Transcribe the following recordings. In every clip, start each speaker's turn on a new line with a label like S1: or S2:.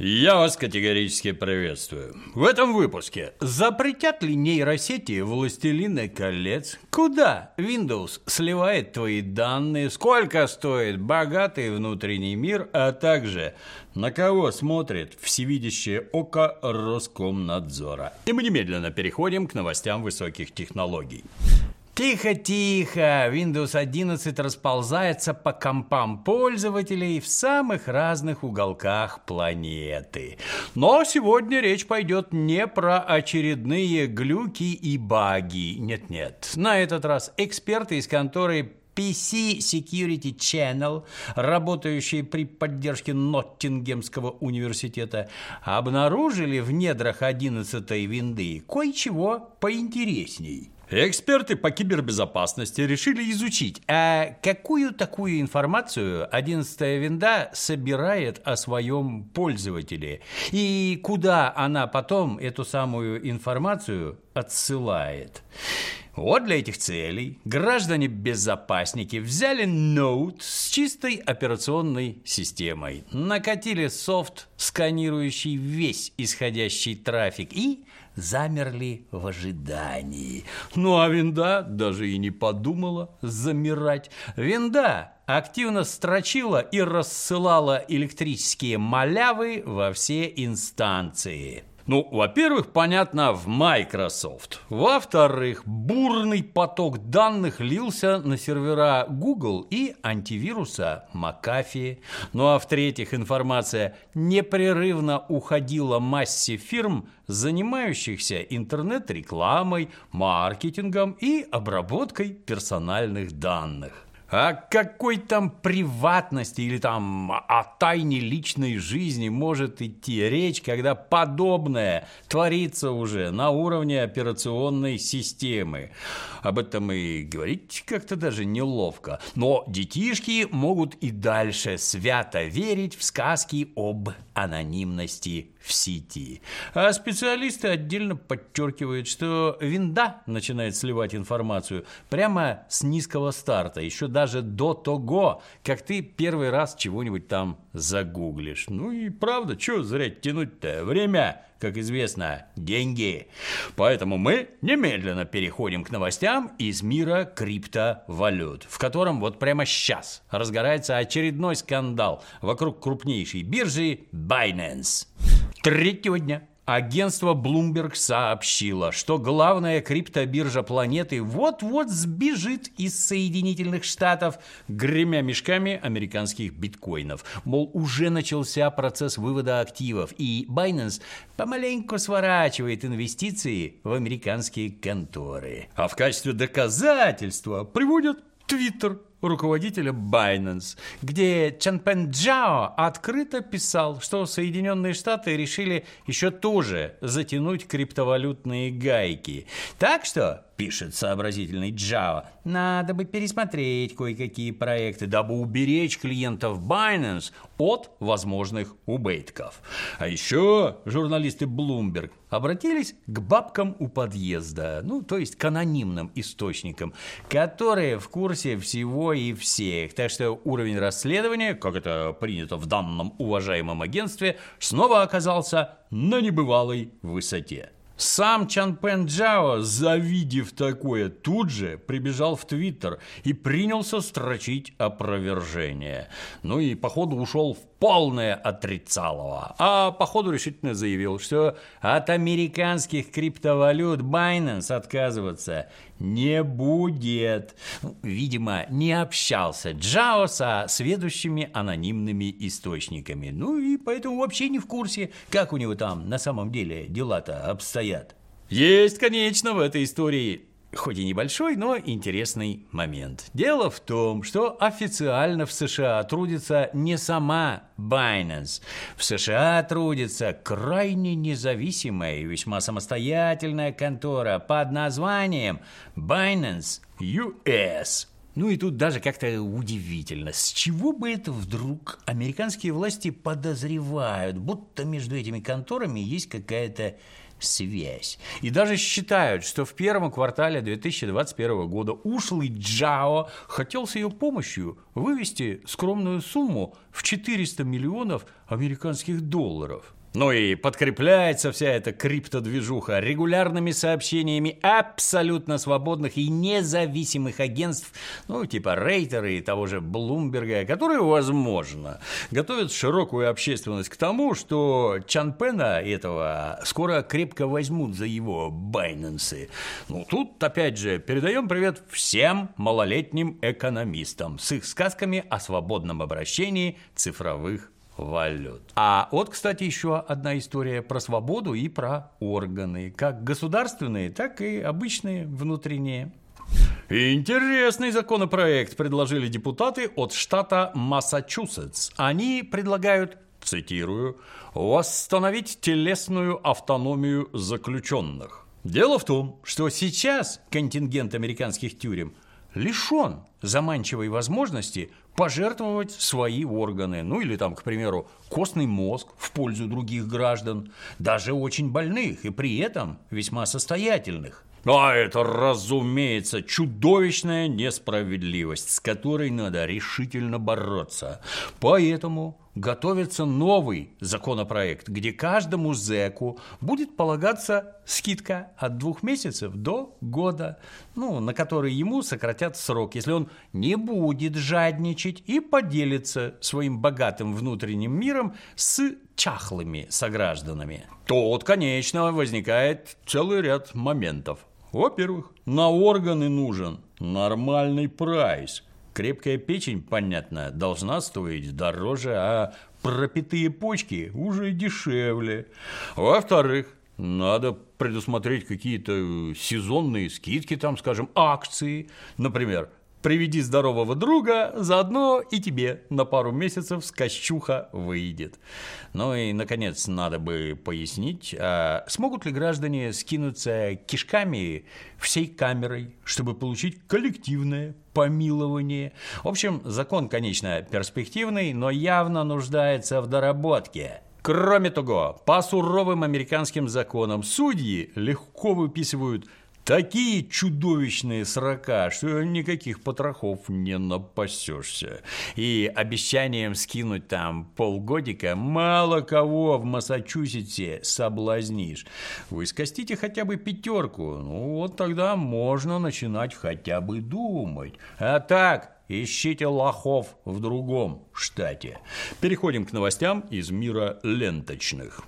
S1: Я вас категорически приветствую. В этом выпуске запретят ли нейросети «Властелины колец»? Куда Windows сливает твои данные? Сколько стоит богатый внутренний мир? А также на кого смотрит всевидящее око Роскомнадзора? И мы немедленно переходим к новостям высоких технологий. Тихо-тихо, Windows 11 расползается по компам пользователей в самых разных уголках планеты. Но сегодня речь пойдет не про очередные глюки и баги. Нет-нет, на этот раз эксперты из конторы PC Security Channel, работающие при поддержке Ноттингемского университета, обнаружили в недрах 11-й винды кое-чего поинтересней. Эксперты по кибербезопасности решили изучить, а какую такую информацию 11-я винда собирает о своем пользователе и куда она потом эту самую информацию отсылает. Вот для этих целей граждане-безопасники взяли ноут с чистой операционной системой, накатили софт, сканирующий весь исходящий трафик, и замерли в ожидании. Ну а винда даже и не подумала замирать. Винда активно строчила и рассылала электрические малявы во все инстанции. Ну, во-первых, понятно, в Microsoft. Во-вторых, бурный поток данных лился на сервера Google и антивируса McAfee. Ну, а в-третьих, информация непрерывно уходила массе фирм, занимающихся интернет-рекламой, маркетингом и обработкой персональных данных. О какой там приватности или там о тайне личной жизни может идти речь, когда подобное творится уже на уровне операционной системы? Об этом и говорить как-то даже неловко. Но детишки могут и дальше свято верить в сказки об анонимности в сети. А специалисты отдельно подчеркивают, что винда начинает сливать информацию прямо с низкого старта, еще даже до того, как ты первый раз чего-нибудь там загуглишь. Ну и правда, что зря тянуть-то? Время, как известно, деньги. Поэтому мы немедленно переходим к новостям из мира криптовалют, в котором вот прямо сейчас разгорается очередной скандал вокруг крупнейшей биржи Binance. Третьего дня Агентство Bloomberg сообщило, что главная криптобиржа планеты вот-вот сбежит из Соединительных Штатов, гремя мешками американских биткоинов. Мол, уже начался процесс вывода активов, и Binance помаленьку сворачивает инвестиции в американские конторы. А в качестве доказательства приводят Твиттер руководителя Binance, где Чанпен Джао открыто писал, что Соединенные Штаты решили еще тоже затянуть криптовалютные гайки. Так что пишет сообразительный Джао, надо бы пересмотреть кое-какие проекты, дабы уберечь клиентов Binance от возможных убытков. А еще журналисты Bloomberg обратились к бабкам у подъезда, ну, то есть к анонимным источникам, которые в курсе всего и всех. Так что уровень расследования, как это принято в данном уважаемом агентстве, снова оказался на небывалой высоте. Сам Чан Пен Джао, завидев такое, тут же прибежал в Твиттер и принялся строчить опровержение. Ну и, походу, ушел в полное отрицалово. А, походу, решительно заявил, что от американских криптовалют Binance отказываться не будет. Ну, видимо, не общался Джао со сведущими анонимными источниками. Ну и поэтому вообще не в курсе, как у него там на самом деле дела-то обстоят. Есть, конечно, в этой истории хоть и небольшой, но интересный момент. Дело в том, что официально в США трудится не сама Binance. В США трудится крайне независимая и весьма самостоятельная контора под названием Binance US. Ну и тут даже как-то удивительно, с чего бы это вдруг американские власти подозревают, будто между этими конторами есть какая-то связь. И даже считают, что в первом квартале 2021 года ушлый Джао хотел с ее помощью вывести скромную сумму в 400 миллионов американских долларов. Ну и подкрепляется вся эта криптодвижуха регулярными сообщениями абсолютно свободных и независимых агентств, ну типа Рейтера и того же Блумберга, которые, возможно, готовят широкую общественность к тому, что Чанпена этого скоро крепко возьмут за его байнансы. Ну тут, опять же, передаем привет всем малолетним экономистам с их сказками о свободном обращении цифровых валют. А вот, кстати, еще одна история про свободу и про органы, как государственные, так и обычные внутренние. Интересный законопроект предложили депутаты от штата Массачусетс. Они предлагают, цитирую, «восстановить телесную автономию заключенных». Дело в том, что сейчас контингент американских тюрем лишен заманчивой возможности пожертвовать свои органы, ну или там, к примеру, костный мозг в пользу других граждан, даже очень больных и при этом весьма состоятельных. А это, разумеется, чудовищная несправедливость, с которой надо решительно бороться. Поэтому готовится новый законопроект, где каждому зэку будет полагаться скидка от двух месяцев до года, ну, на который ему сократят срок, если он не будет жадничать и поделится своим богатым внутренним миром с чахлыми согражданами. Тут, конечно, возникает целый ряд моментов. Во-первых, на органы нужен нормальный прайс – Крепкая печень, понятно, должна стоить дороже, а пропитые почки уже дешевле. Во-вторых, надо предусмотреть какие-то сезонные скидки, там, скажем, акции. Например, Приведи здорового друга, заодно и тебе на пару месяцев скощуха выйдет. Ну и, наконец, надо бы пояснить, а смогут ли граждане скинуться кишками всей камерой, чтобы получить коллективное помилование. В общем, закон, конечно, перспективный, но явно нуждается в доработке. Кроме того, по суровым американским законам судьи легко выписывают Такие чудовищные срока, что никаких потрохов не напасешься. И обещанием скинуть там полгодика мало кого в Массачусетсе соблазнишь. Вы скостите хотя бы пятерку, ну вот тогда можно начинать хотя бы думать. А так, Ищите лохов в другом штате. Переходим к новостям из мира ленточных.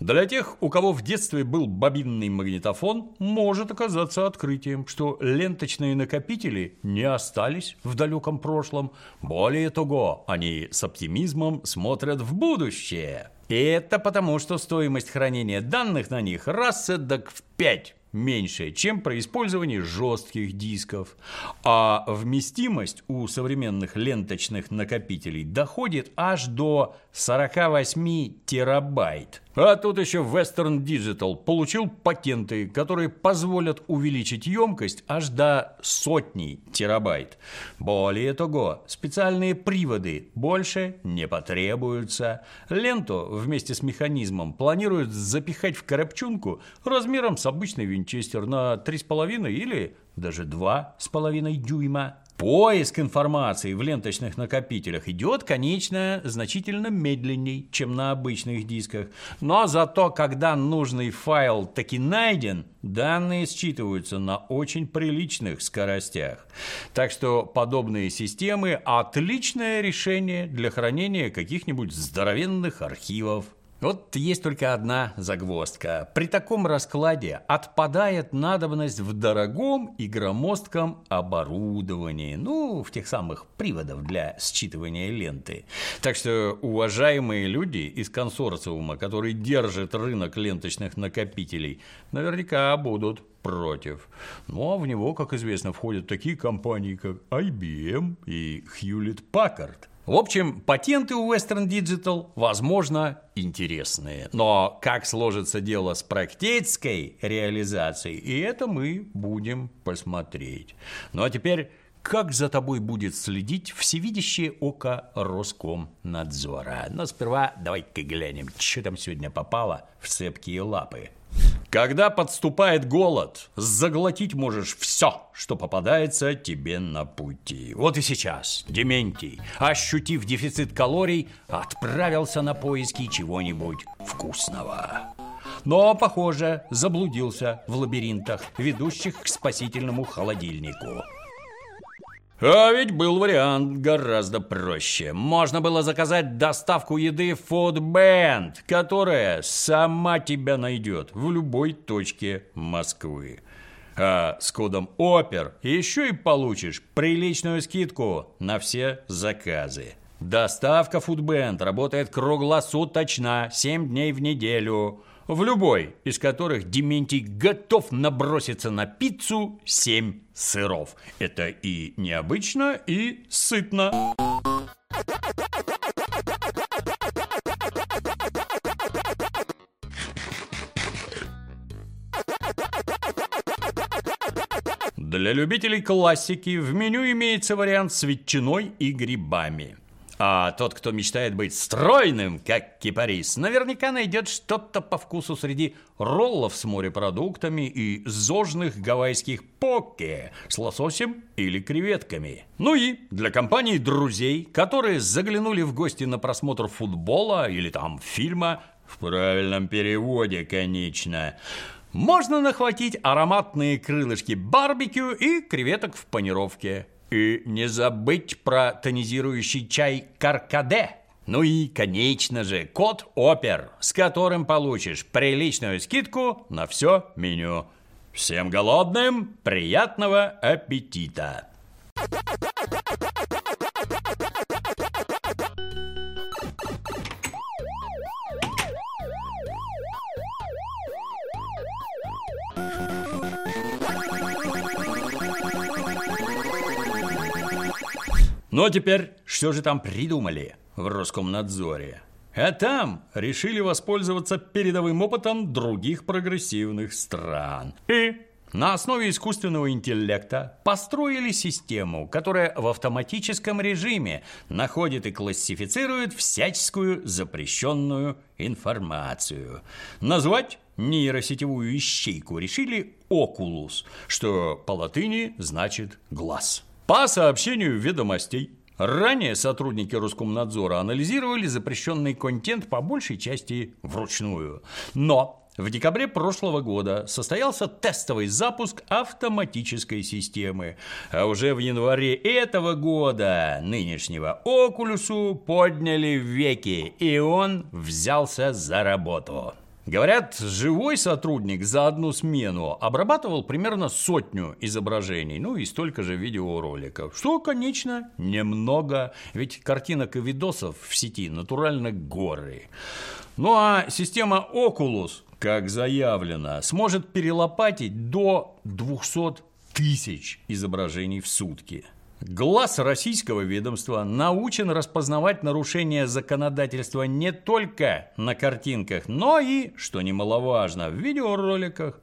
S1: Для тех, у кого в детстве был бобинный магнитофон, может оказаться открытием, что ленточные накопители не остались в далеком прошлом. Более того, они с оптимизмом смотрят в будущее. И это потому, что стоимость хранения данных на них раз эдак в пять меньше, чем при использовании жестких дисков. А вместимость у современных ленточных накопителей доходит аж до 48 терабайт. А тут еще Western Digital получил патенты, которые позволят увеличить емкость аж до сотни терабайт. Более того, специальные приводы больше не потребуются. Ленту вместе с механизмом планируют запихать в коробчунку размером с обычный винчестер на 3,5 или даже 2,5 дюйма. Поиск информации в ленточных накопителях идет, конечно, значительно медленней, чем на обычных дисках. Но зато, когда нужный файл таки найден, данные считываются на очень приличных скоростях. Так что подобные системы – отличное решение для хранения каких-нибудь здоровенных архивов. Вот есть только одна загвоздка. При таком раскладе отпадает надобность в дорогом и громоздком оборудовании, ну, в тех самых приводов для считывания ленты. Так что, уважаемые люди из консорциума, который держит рынок ленточных накопителей, наверняка будут против. Ну, а в него, как известно, входят такие компании, как IBM и Hewlett Packard. В общем, патенты у Western Digital, возможно, интересные. Но как сложится дело с практической реализацией, и это мы будем посмотреть. Ну а теперь как за тобой будет следить всевидящее око Роскомнадзора. Но сперва давай-ка глянем, что там сегодня попало в цепкие лапы. Когда подступает голод, заглотить можешь все, что попадается тебе на пути. Вот и сейчас Дементий, ощутив дефицит калорий, отправился на поиски чего-нибудь вкусного. Но, похоже, заблудился в лабиринтах, ведущих к спасительному холодильнику. А ведь был вариант гораздо проще. Можно было заказать доставку еды Foodband, которая сама тебя найдет в любой точке Москвы. А с кодом ОПЕР еще и получишь приличную скидку на все заказы. Доставка Foodband работает круглосуточно, 7 дней в неделю в любой из которых Дементий готов наброситься на пиццу семь сыров. Это и необычно, и сытно. Для любителей классики в меню имеется вариант с ветчиной и грибами. А тот, кто мечтает быть стройным, как кипарис, наверняка найдет что-то по вкусу среди роллов с морепродуктами и зожных гавайских поке с лососем или креветками. Ну и для компании друзей, которые заглянули в гости на просмотр футбола или там фильма, в правильном переводе, конечно, можно нахватить ароматные крылышки барбекю и креветок в панировке. И не забыть про тонизирующий чай «Каркаде». Ну и, конечно же, код «Опер», с которым получишь приличную скидку на все меню. Всем голодным приятного аппетита! Ну а теперь, что же там придумали в Роскомнадзоре? А там решили воспользоваться передовым опытом других прогрессивных стран. И на основе искусственного интеллекта построили систему, которая в автоматическом режиме находит и классифицирует всяческую запрещенную информацию. Назвать нейросетевую ищейку решили «окулус», что по латыни значит «глаз». По сообщению ведомостей, ранее сотрудники Роскомнадзора анализировали запрещенный контент по большей части вручную. Но в декабре прошлого года состоялся тестовый запуск автоматической системы. А уже в январе этого года нынешнего Окулюсу подняли веки, и он взялся за работу. Говорят, живой сотрудник за одну смену обрабатывал примерно сотню изображений, ну и столько же видеороликов. Что, конечно, немного, ведь картинок и видосов в сети натурально горы. Ну а система Oculus, как заявлено, сможет перелопатить до 200 тысяч изображений в сутки. Глаз российского ведомства научен распознавать нарушения законодательства не только на картинках, но и, что немаловажно, в видеороликах.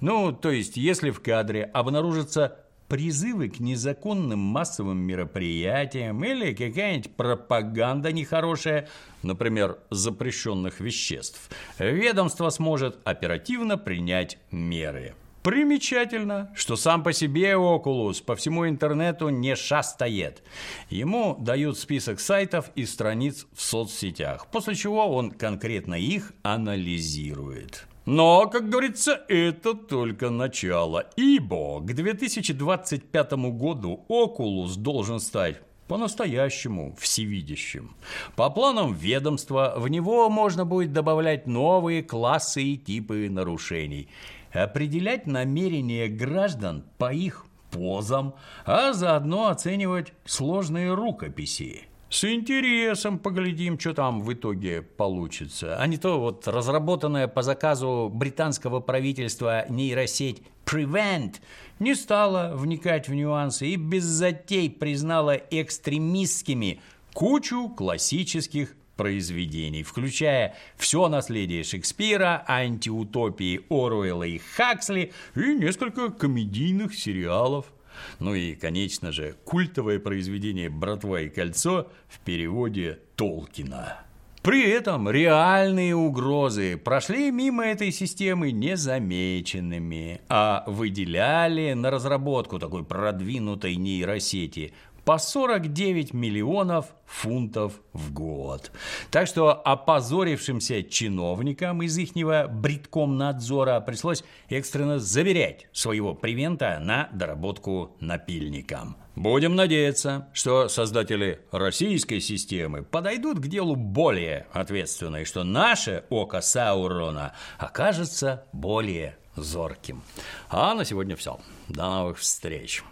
S1: Ну, то есть, если в кадре обнаружатся призывы к незаконным массовым мероприятиям или какая-нибудь пропаганда нехорошая, например, запрещенных веществ, ведомство сможет оперативно принять меры. Примечательно, что сам по себе Oculus по всему интернету не шастает. Ему дают список сайтов и страниц в соцсетях, после чего он конкретно их анализирует. Но, как говорится, это только начало, ибо к 2025 году Oculus должен стать по-настоящему всевидящим. По планам ведомства в него можно будет добавлять новые классы и типы нарушений – определять намерения граждан по их позам, а заодно оценивать сложные рукописи. С интересом поглядим, что там в итоге получится. А не то вот разработанная по заказу британского правительства нейросеть Prevent не стала вникать в нюансы и без затей признала экстремистскими кучу классических произведений, включая все наследие Шекспира, антиутопии Оруэлла и Хаксли и несколько комедийных сериалов. Ну и, конечно же, культовое произведение «Братва и кольцо» в переводе Толкина. При этом реальные угрозы прошли мимо этой системы незамеченными, а выделяли на разработку такой продвинутой нейросети по 49 миллионов фунтов в год. Так что опозорившимся чиновникам из ихнего надзора пришлось экстренно заверять своего привента на доработку напильникам. Будем надеяться, что создатели российской системы подойдут к делу более ответственно, и что наше око Саурона окажется более зорким. А на сегодня все. До новых встреч.